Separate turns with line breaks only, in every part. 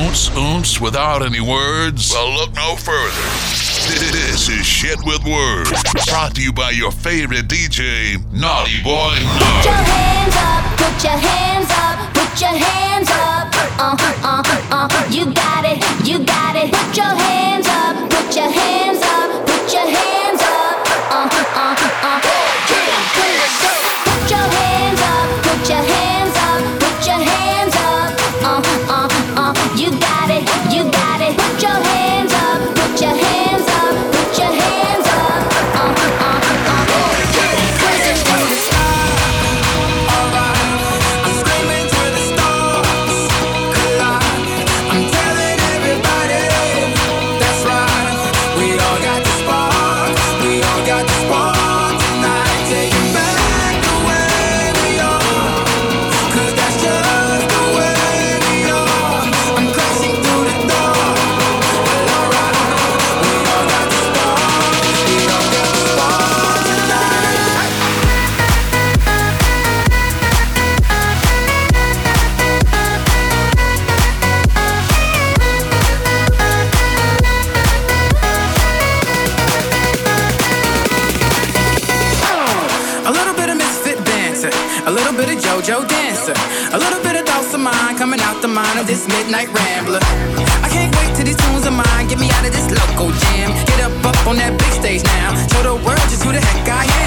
oonce oonce without any words? Well, look no further. This is Shit with Words, brought to you by your favorite DJ, Naughty Boy
Put your hands up, put your hands up, put your hands up. Uh, uh, uh, uh. You got it, you got it. Put your hands up, put your hands up.
on that big stage now. Show the world just who the heck I am.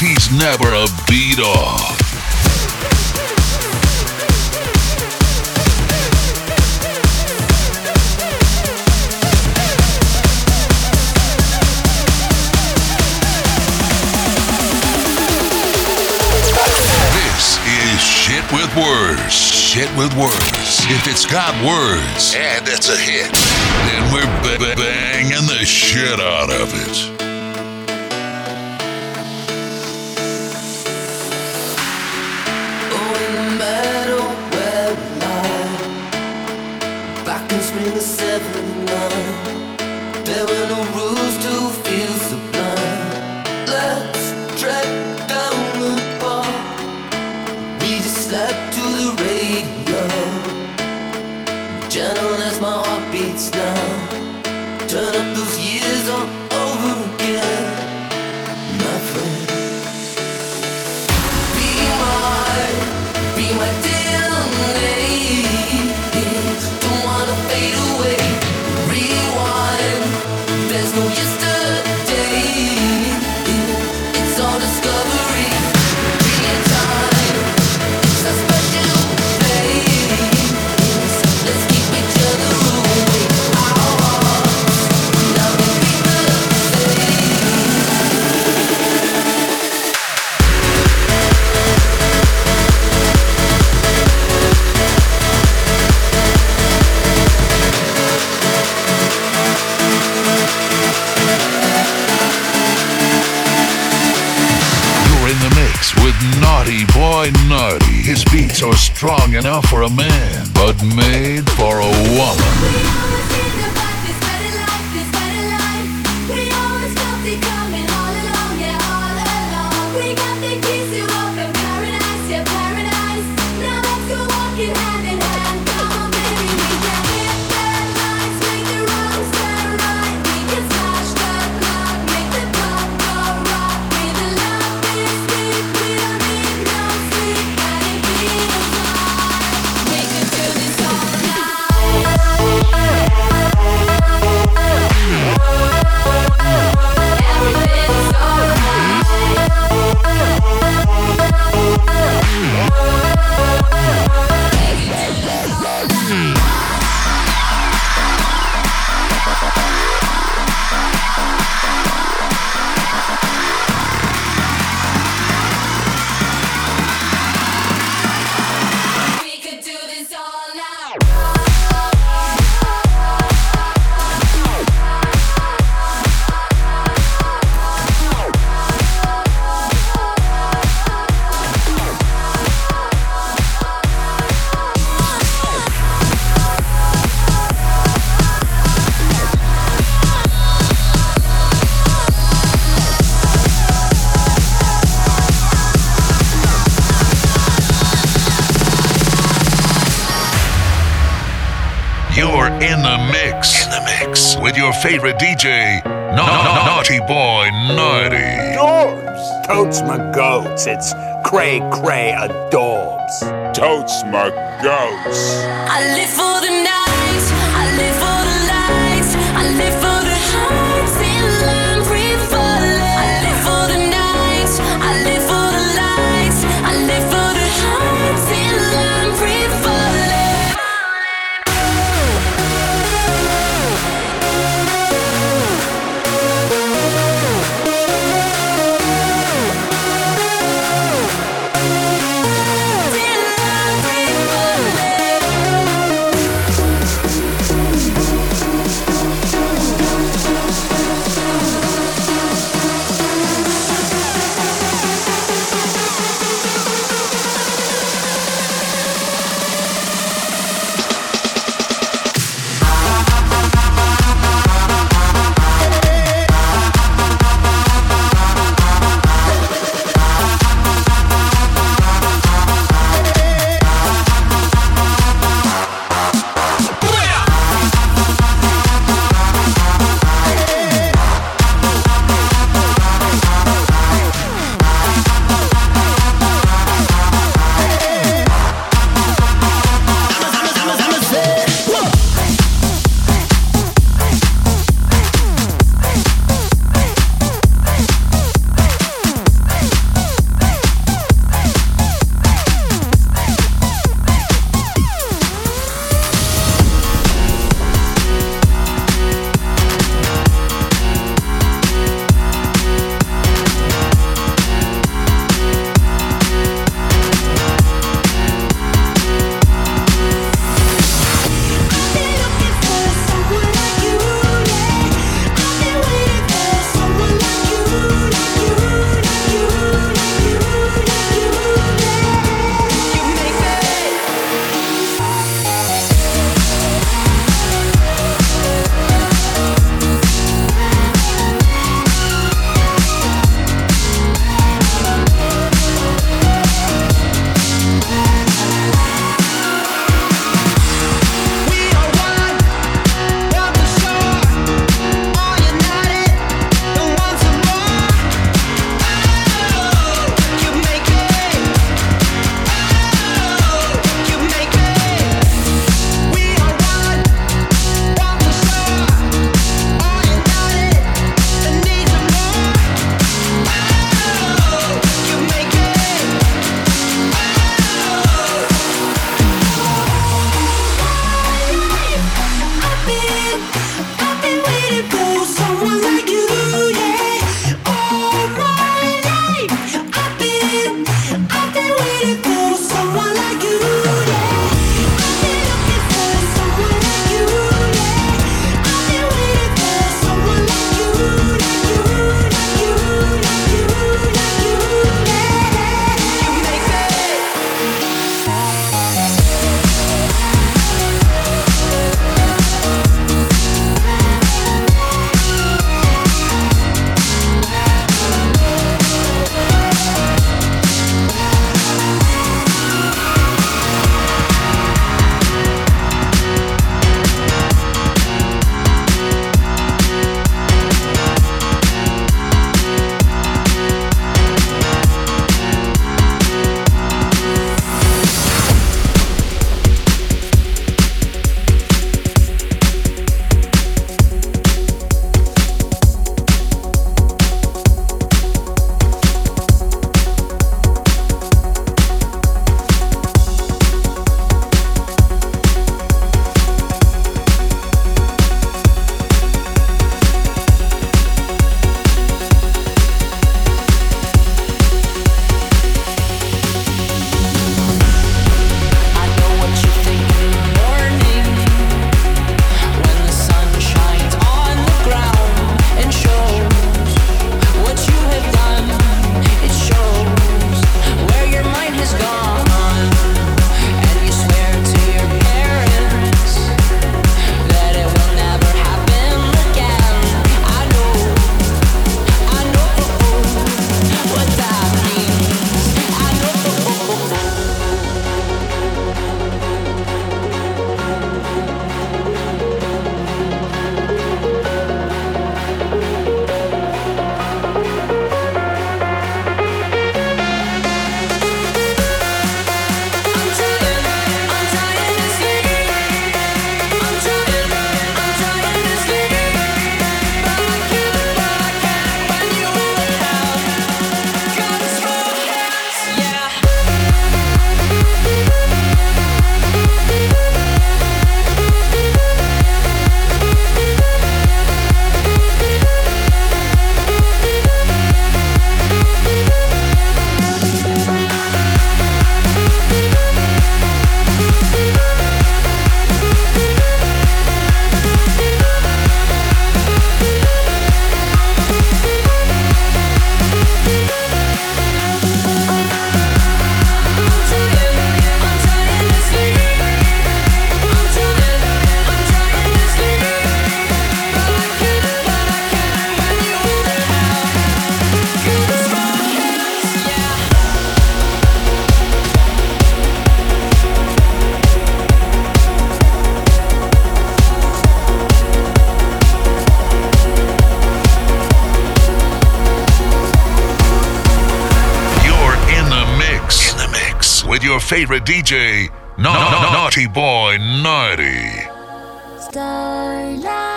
he's never a beat off. This is Shit with words, shit with words. If it's got words and it's a hit, then we're b- banging the shit out of it. enough. with your favorite DJ, Na- Na- Naughty Boy Naughty.
Dorbs! Totes my goats, it's cray cray adorbs.
Totes my goats.
I live for the
favorite DJ, Naughty Boy Naughty.
Starlight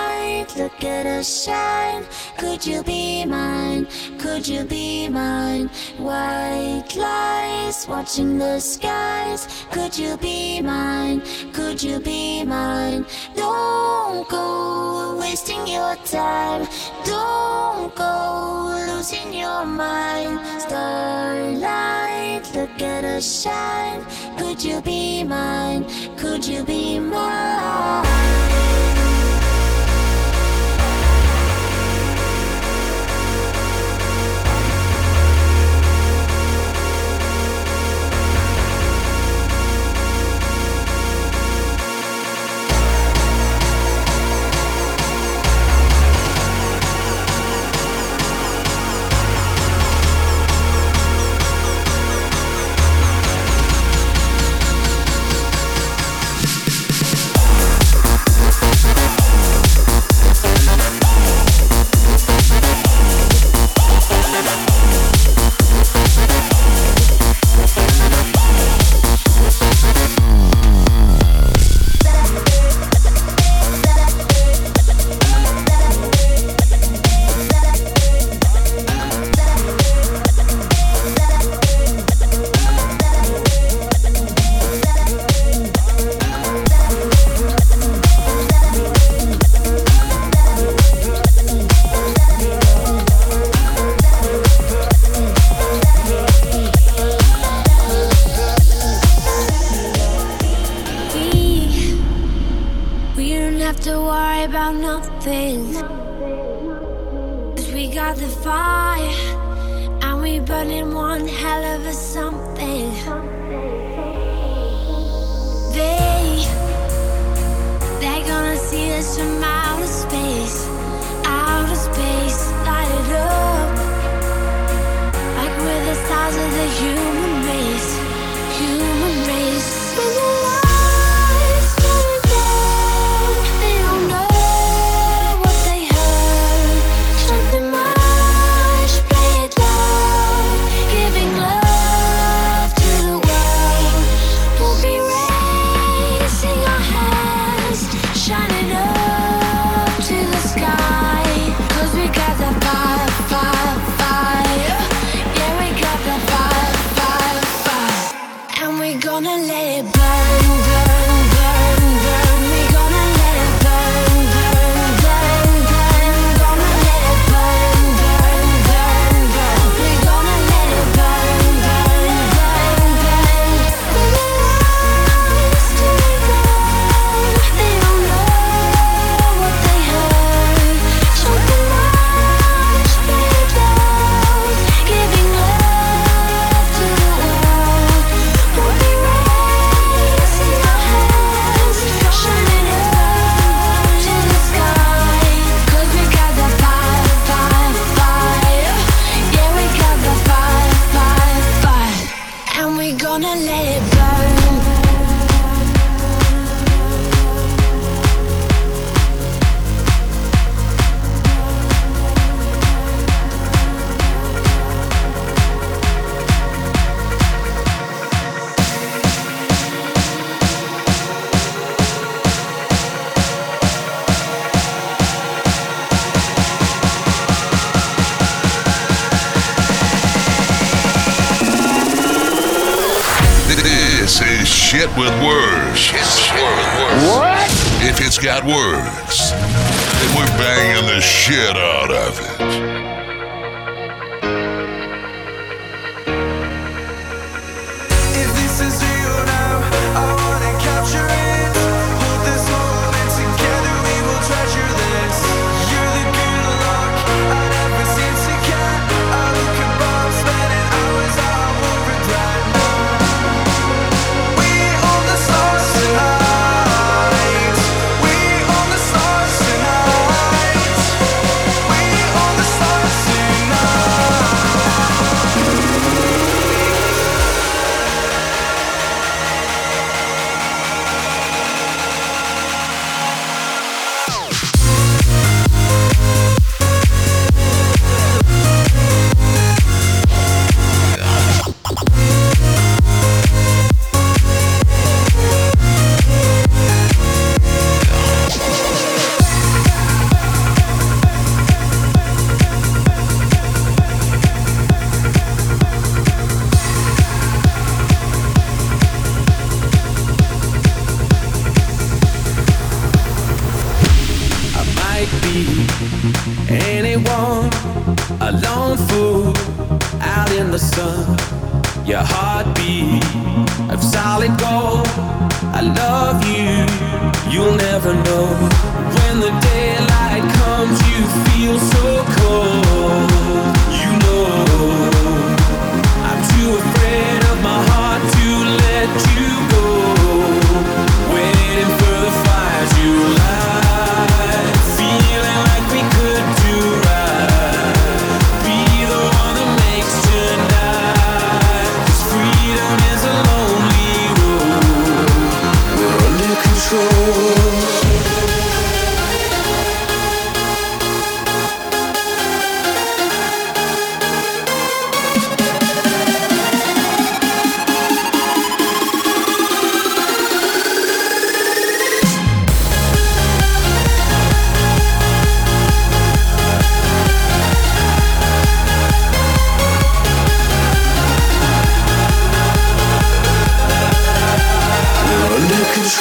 look at us shine. Could you be mine? Could you be mine? White lies watching the skies. Could you be mine? Could you be mine? Don't go wasting your time. Don't go losing your mind. Starlight, look at us shine. Could you be mine? Could you be mine?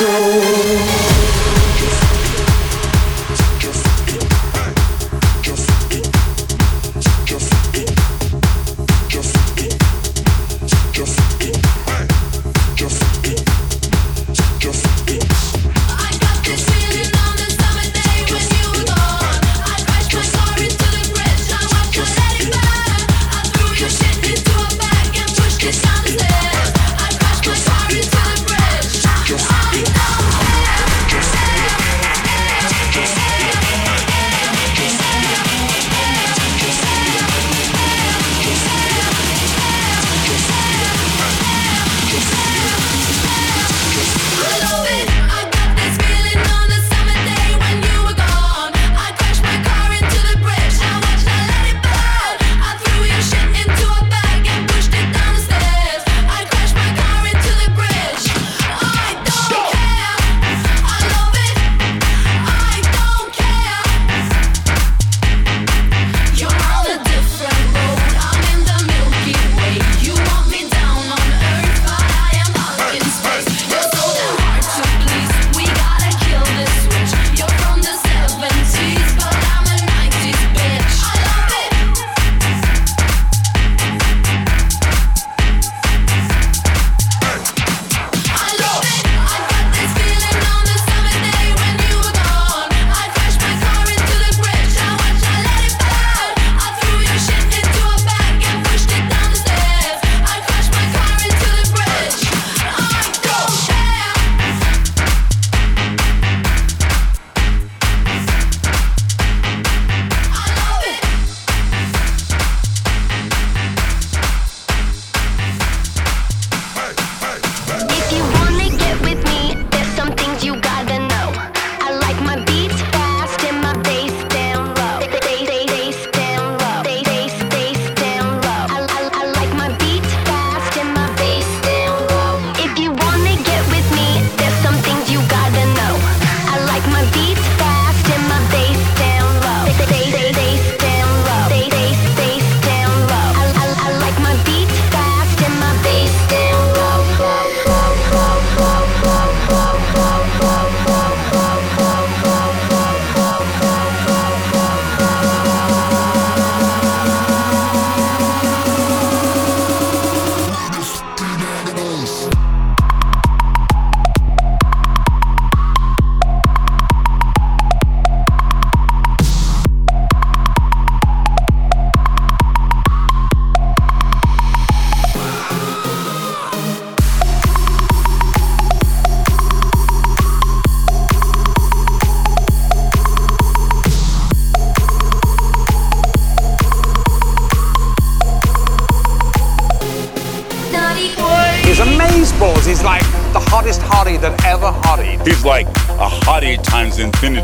Under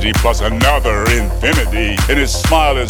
infinity plus another infinity, and his smile is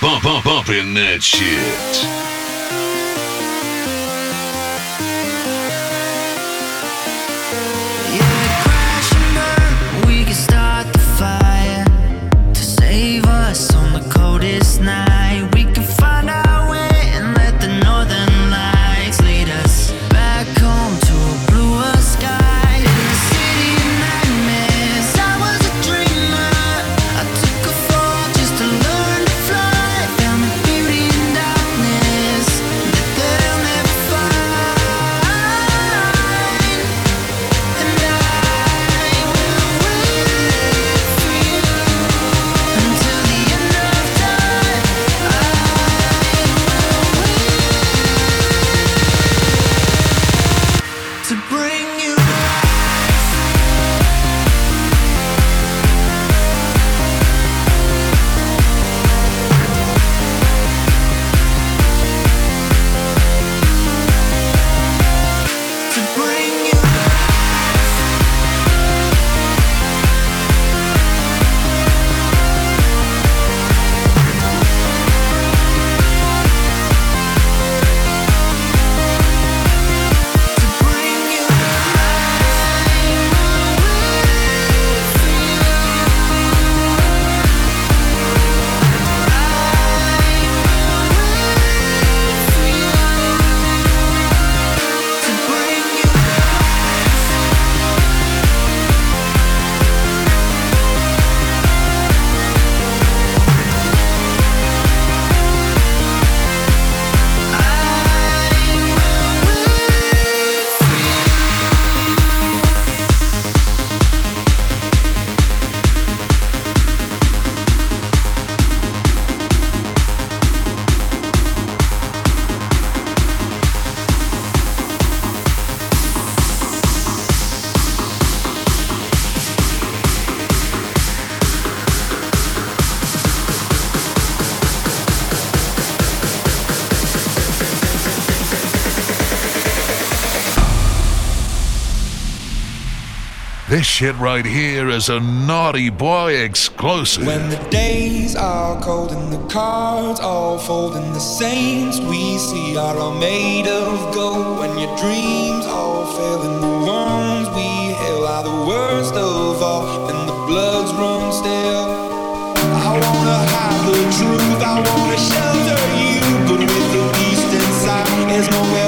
bump, bumping that shit.
This shit right here is a naughty boy exclusive.
When the days are cold and the cards all fold and the saints we see are all made of gold. When your dreams all fail and the wounds we heal are the worst of all and the bloods run stale. I wanna hide the truth, I wanna shelter you, but with the beast inside, there's nowhere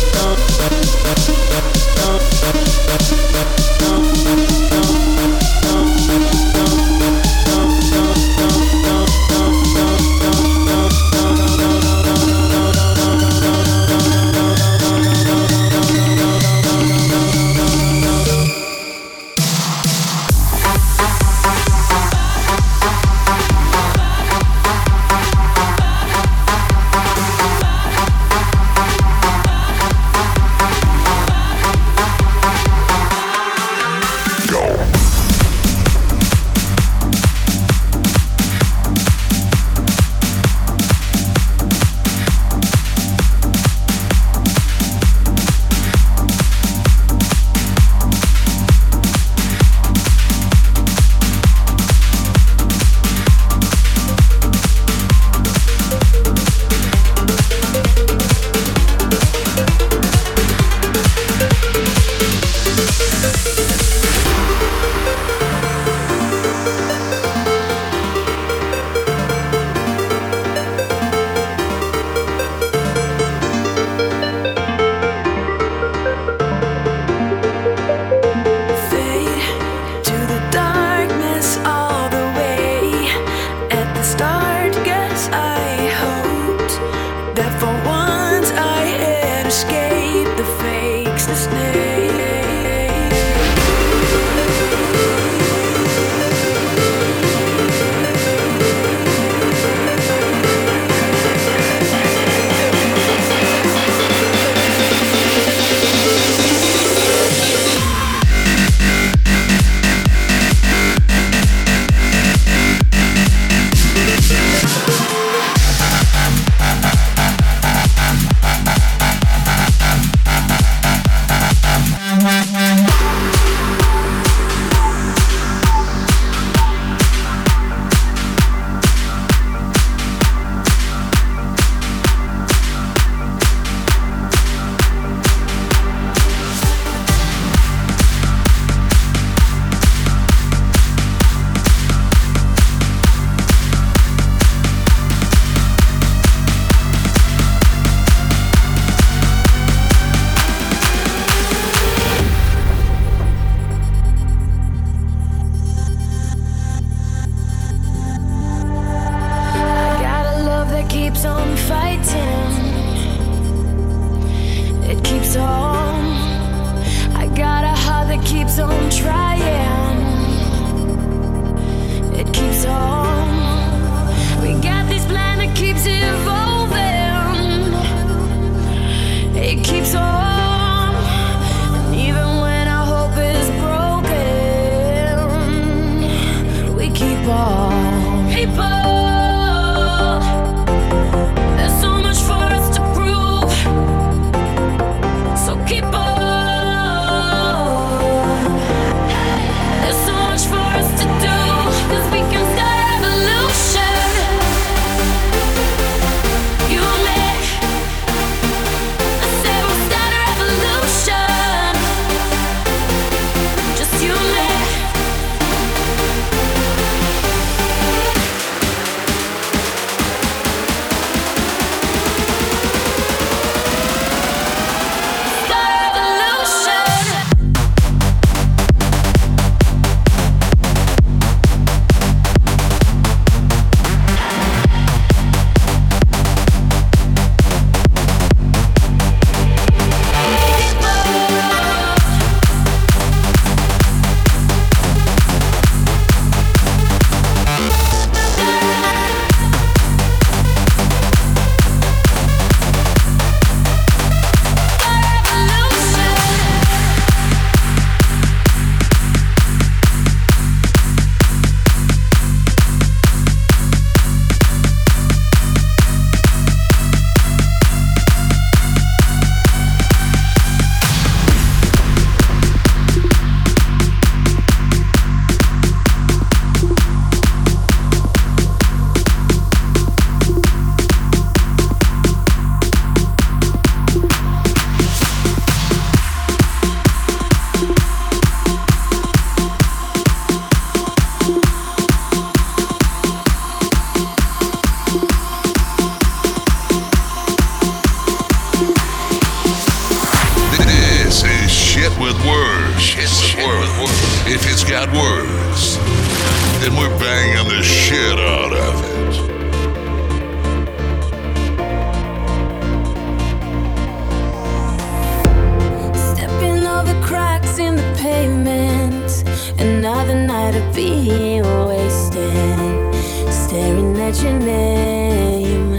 another night of being wasted, staring at your name,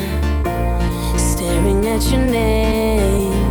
staring at your name.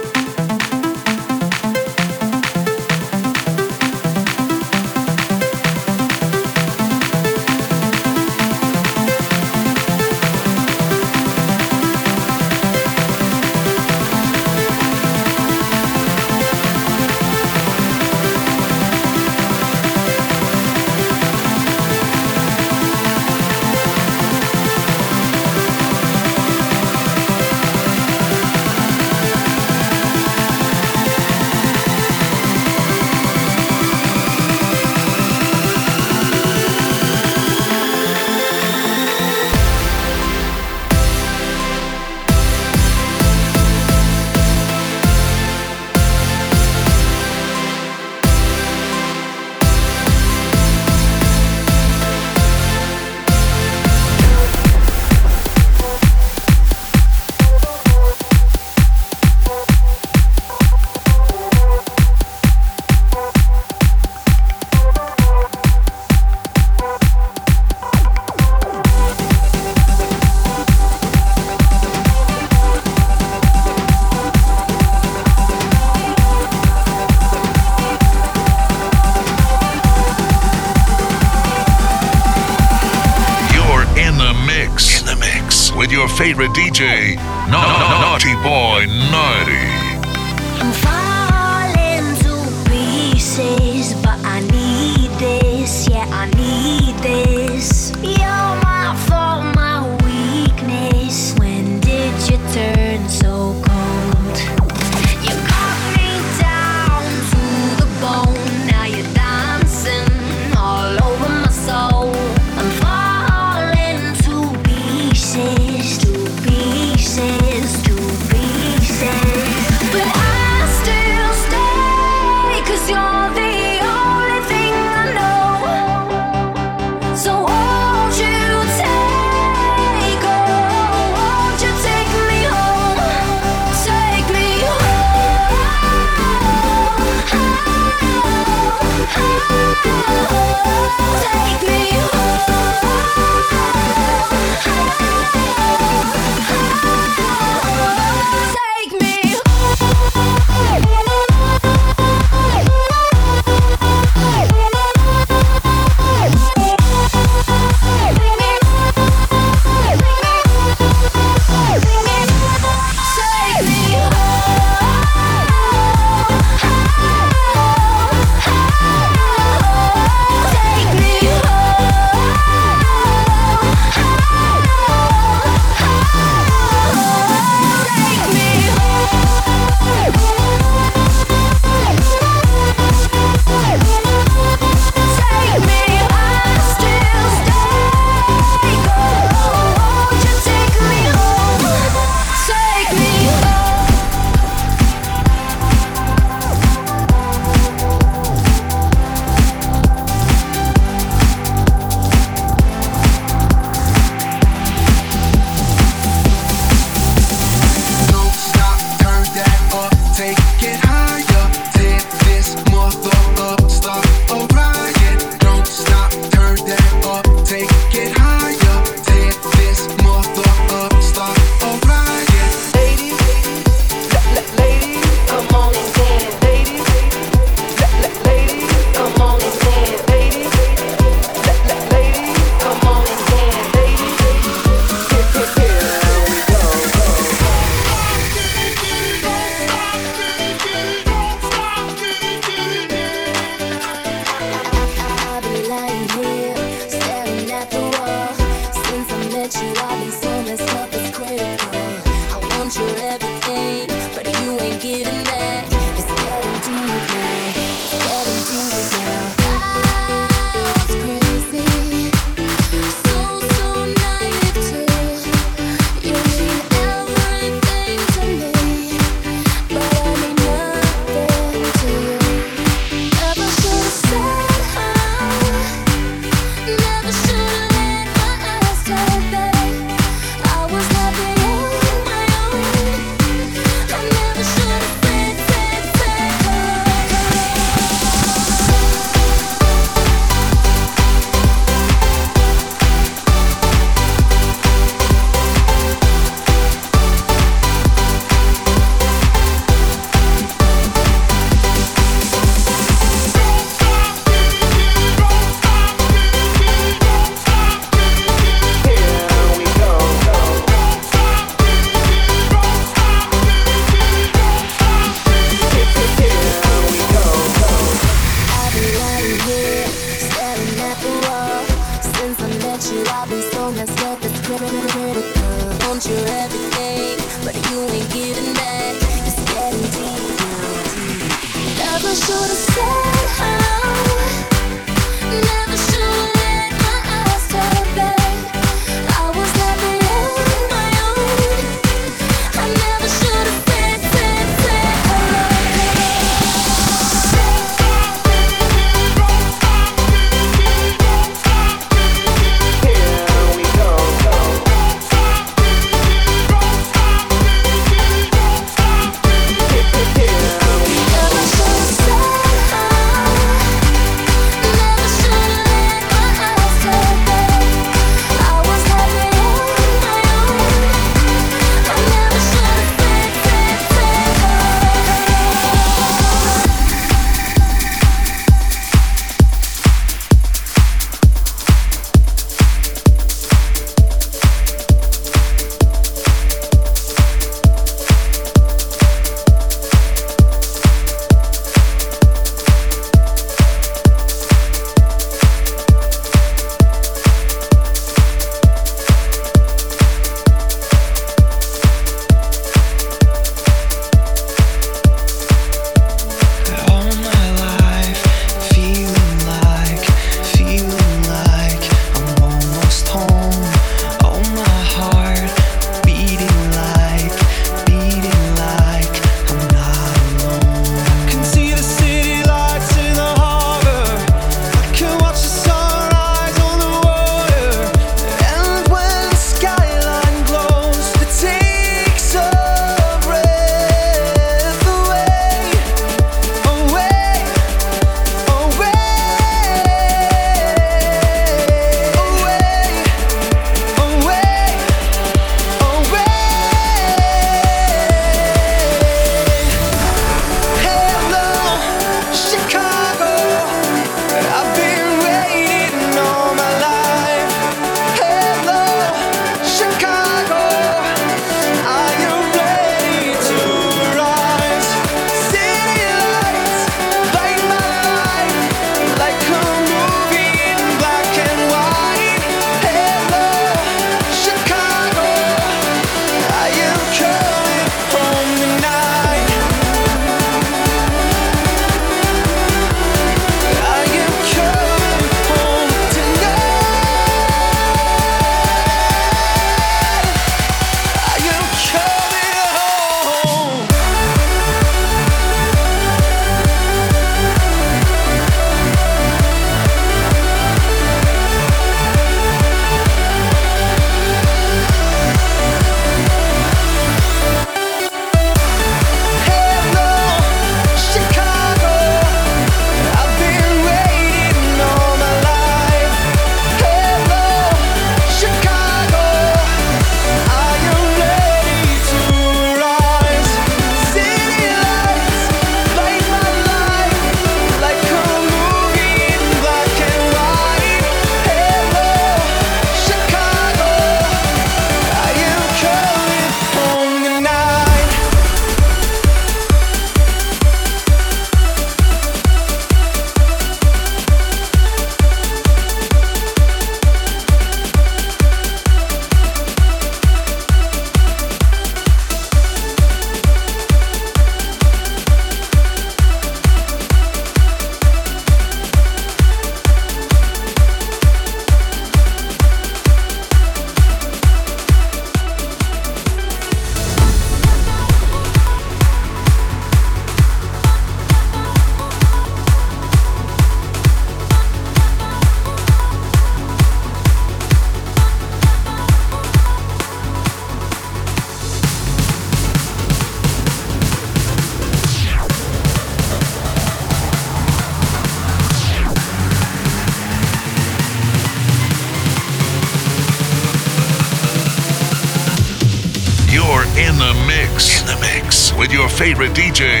favorite DJ.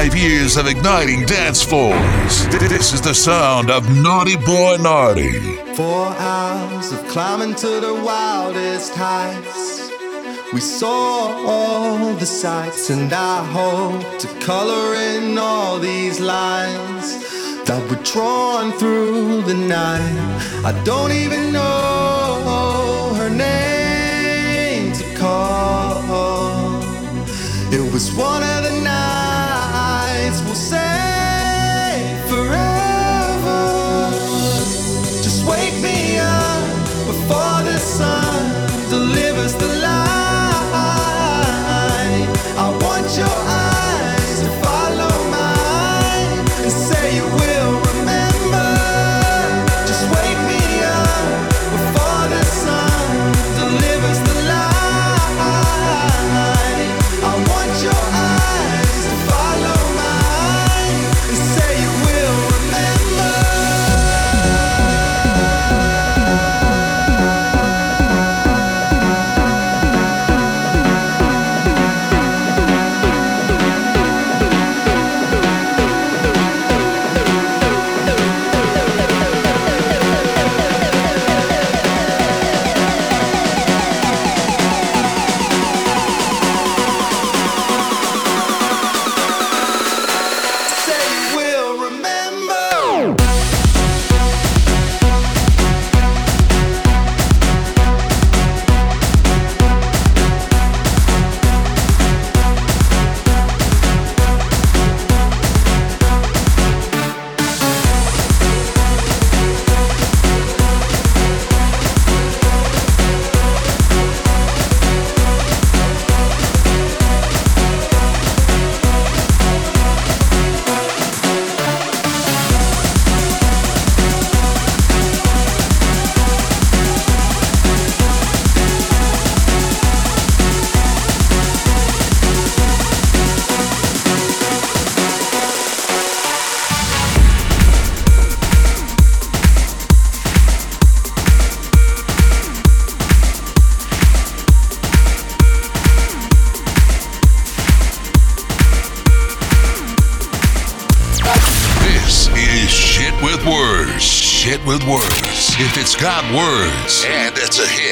Five years of igniting dance floors. This is the sound of Naughty Boy Naughty.
Four hours of climbing to the wildest heights. We saw all the sights, and I hope to color in all these lines that were drawn through the night. I don't even know her name to call. It was one of the nights say
got words, and it's a hit.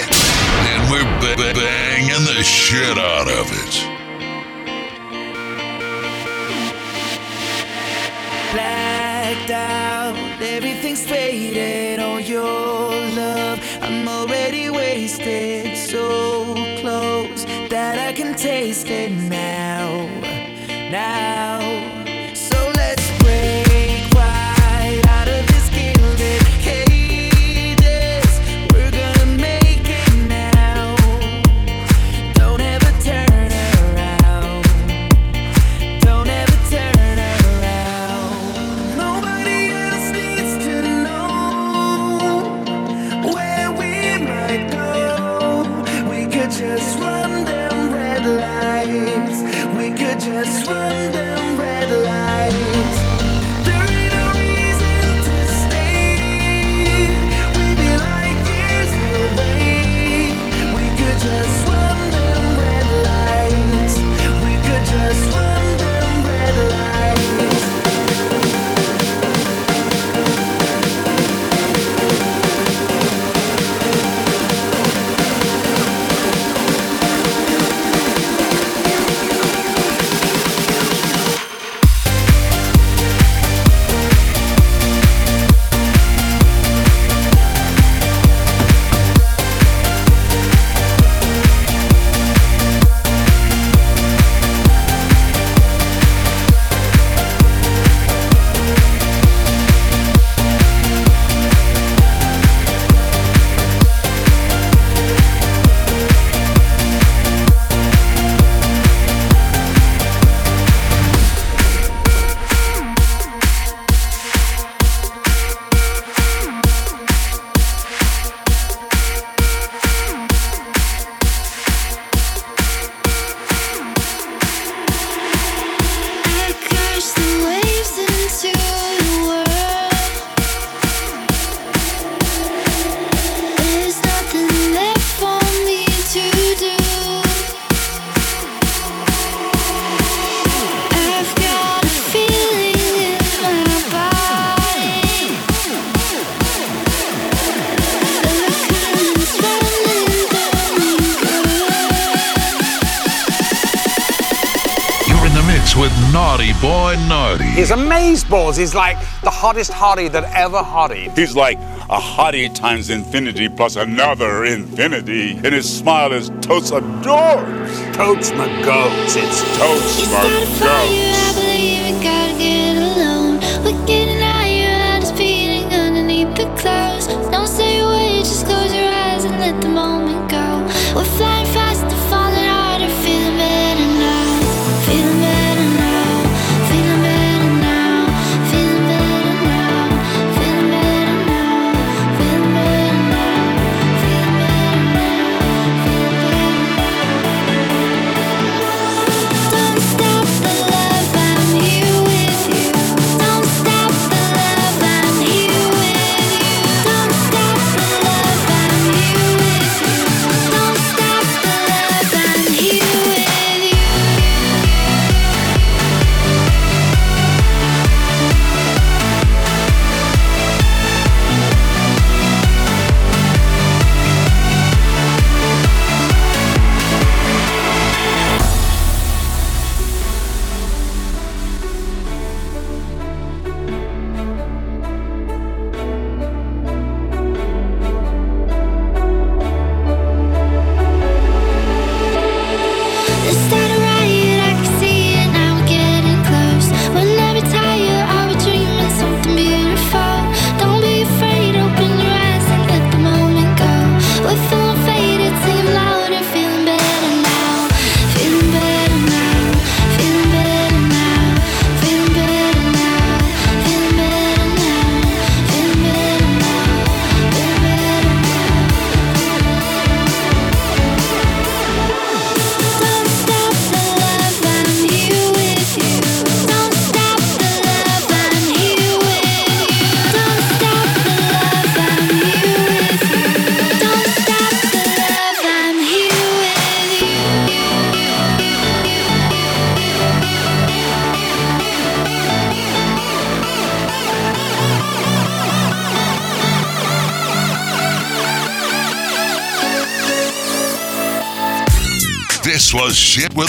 He's like
the
hottest hottie that ever hottie.
He's like a hottie times infinity plus another infinity, and his smile is totes adores.
Totes my goats. It's
totes my goats.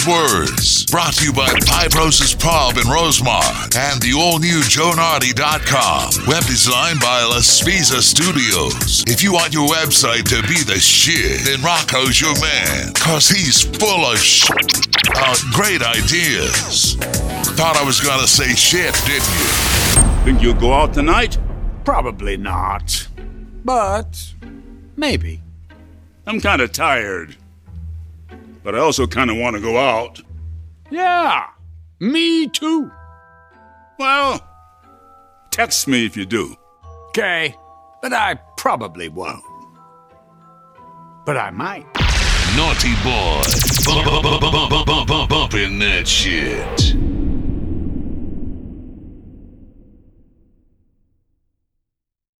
With Words, brought to you by Pipe Roses Pub in Rosemont and the all-new JoeNardi.com. Web design by La Spisa Studios. If you want your website to be the shit, then Rocco's your man, cause he's full of sh- uh, great ideas. Thought I was gonna say shit, didn't you?
Think you'll go out tonight?
Probably not. But maybe.
I'm kind of tired. But I also kind of want to go out.
Yeah, me too.
Well, text me if you do.
Okay, but I probably won't. But I might.
Naughty boy. Bump, bump, bump, bump, bump, bump, bumping that shit.